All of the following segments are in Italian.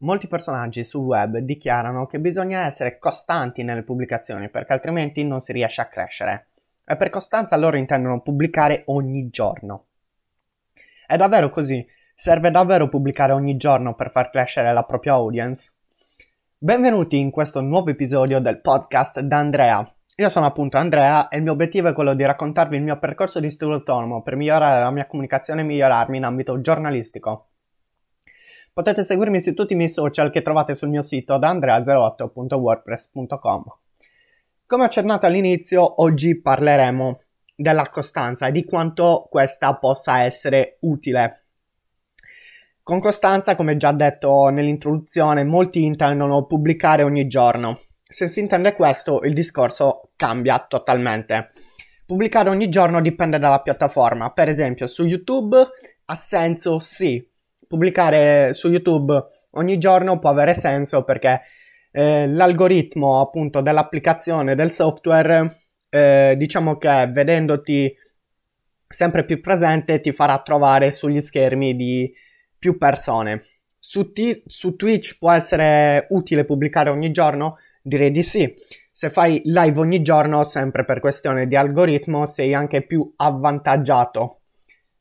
Molti personaggi sul web dichiarano che bisogna essere costanti nelle pubblicazioni perché altrimenti non si riesce a crescere. E per costanza loro intendono pubblicare ogni giorno. È davvero così? Serve davvero pubblicare ogni giorno per far crescere la propria audience? Benvenuti in questo nuovo episodio del podcast da Andrea. Io sono appunto Andrea e il mio obiettivo è quello di raccontarvi il mio percorso di studio autonomo per migliorare la mia comunicazione e migliorarmi in ambito giornalistico. Potete seguirmi su tutti i miei social che trovate sul mio sito da andrea08.wordpress.com. Come accennato all'inizio, oggi parleremo della costanza e di quanto questa possa essere utile. Con costanza, come già detto nell'introduzione, molti intendono pubblicare ogni giorno. Se si intende questo, il discorso cambia totalmente. Pubblicare ogni giorno dipende dalla piattaforma. Per esempio, su YouTube ha senso sì, pubblicare su YouTube ogni giorno può avere senso perché eh, l'algoritmo appunto dell'applicazione del software eh, diciamo che vedendoti sempre più presente ti farà trovare sugli schermi di più persone. Su, t- su Twitch può essere utile pubblicare ogni giorno? Direi di sì. Se fai live ogni giorno, sempre per questione di algoritmo, sei anche più avvantaggiato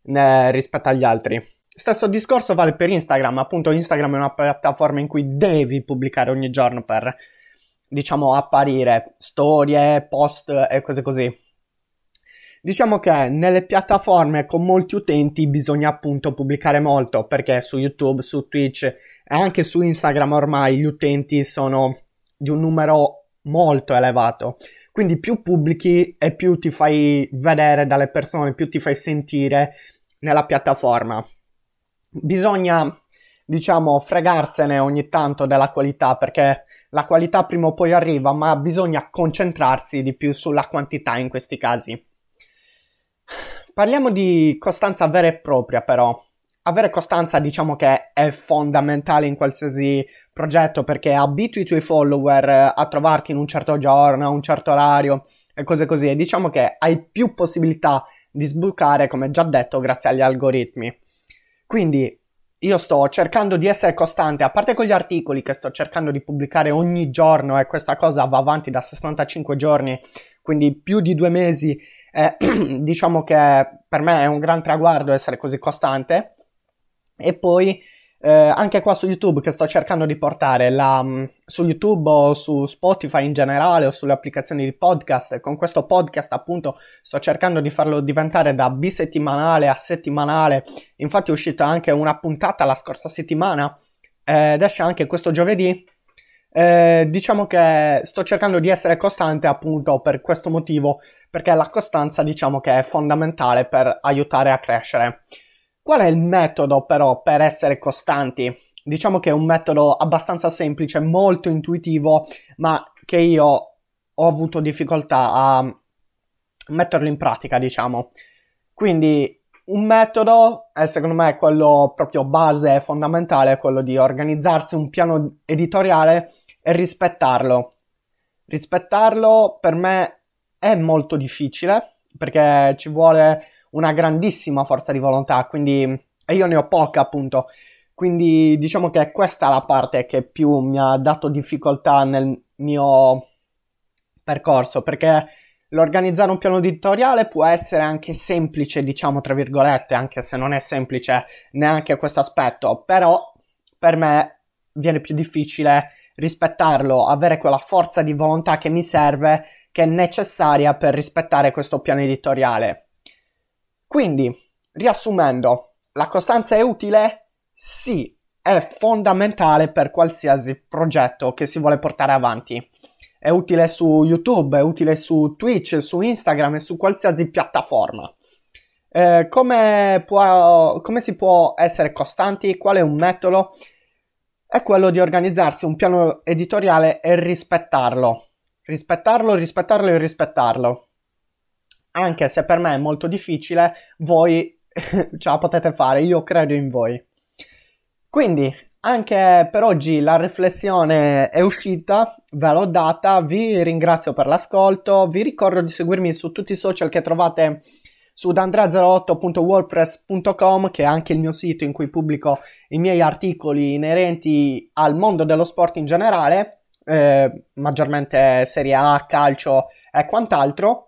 eh, rispetto agli altri. Stesso discorso vale per Instagram, appunto Instagram è una piattaforma in cui devi pubblicare ogni giorno per, diciamo, apparire storie, post e cose così. Diciamo che nelle piattaforme con molti utenti bisogna appunto pubblicare molto perché su YouTube, su Twitch e anche su Instagram ormai gli utenti sono di un numero molto elevato. Quindi più pubblichi e più ti fai vedere dalle persone, più ti fai sentire nella piattaforma bisogna, diciamo, fregarsene ogni tanto della qualità perché la qualità prima o poi arriva, ma bisogna concentrarsi di più sulla quantità in questi casi. Parliamo di costanza vera e propria, però. Avere costanza, diciamo che è fondamentale in qualsiasi progetto perché abitui i tuoi follower a trovarti in un certo giorno, a un certo orario e cose così. E diciamo che hai più possibilità di sbucare, come già detto, grazie agli algoritmi. Quindi io sto cercando di essere costante, a parte con gli articoli che sto cercando di pubblicare ogni giorno e questa cosa va avanti da 65 giorni, quindi più di due mesi, eh, diciamo che per me è un gran traguardo essere così costante. E poi eh, anche qua su YouTube che sto cercando di portare la, mm, su YouTube o su Spotify in generale o sulle applicazioni di podcast. Con questo podcast appunto sto cercando di farlo diventare da bisettimanale a settimanale. Infatti è uscita anche una puntata la scorsa settimana eh, ed esce anche questo giovedì. Eh, diciamo che sto cercando di essere costante appunto per questo motivo, perché la costanza diciamo che è fondamentale per aiutare a crescere. Qual è il metodo però per essere costanti? Diciamo che è un metodo abbastanza semplice, molto intuitivo, ma che io ho avuto difficoltà a metterlo in pratica, diciamo. Quindi un metodo è secondo me quello proprio base, fondamentale, quello di organizzarsi un piano editoriale e rispettarlo. Rispettarlo per me è molto difficile perché ci vuole una grandissima forza di volontà, quindi e io ne ho poca appunto. Quindi diciamo che questa è la parte che più mi ha dato difficoltà nel mio percorso, perché l'organizzare un piano editoriale può essere anche semplice, diciamo tra virgolette, anche se non è semplice neanche questo aspetto, però per me viene più difficile rispettarlo, avere quella forza di volontà che mi serve, che è necessaria per rispettare questo piano editoriale. Quindi, riassumendo, la costanza è utile? Sì, è fondamentale per qualsiasi progetto che si vuole portare avanti. È utile su YouTube, è utile su Twitch, su Instagram e su qualsiasi piattaforma. Eh, come, può, come si può essere costanti? Qual è un metodo? È quello di organizzarsi un piano editoriale e rispettarlo. Rispettarlo, rispettarlo e rispettarlo anche se per me è molto difficile, voi ce la potete fare, io credo in voi. Quindi, anche per oggi la riflessione è uscita, ve l'ho data, vi ringrazio per l'ascolto, vi ricordo di seguirmi su tutti i social che trovate su dandrea08.wordpress.com che è anche il mio sito in cui pubblico i miei articoli inerenti al mondo dello sport in generale, eh, maggiormente Serie A, calcio e quant'altro.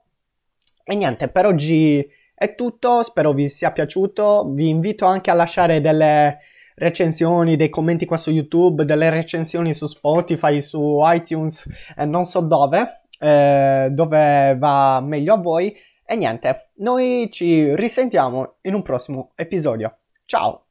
E niente, per oggi è tutto, spero vi sia piaciuto, vi invito anche a lasciare delle recensioni, dei commenti qua su YouTube, delle recensioni su Spotify, su iTunes e non so dove, eh, dove va meglio a voi. E niente, noi ci risentiamo in un prossimo episodio. Ciao!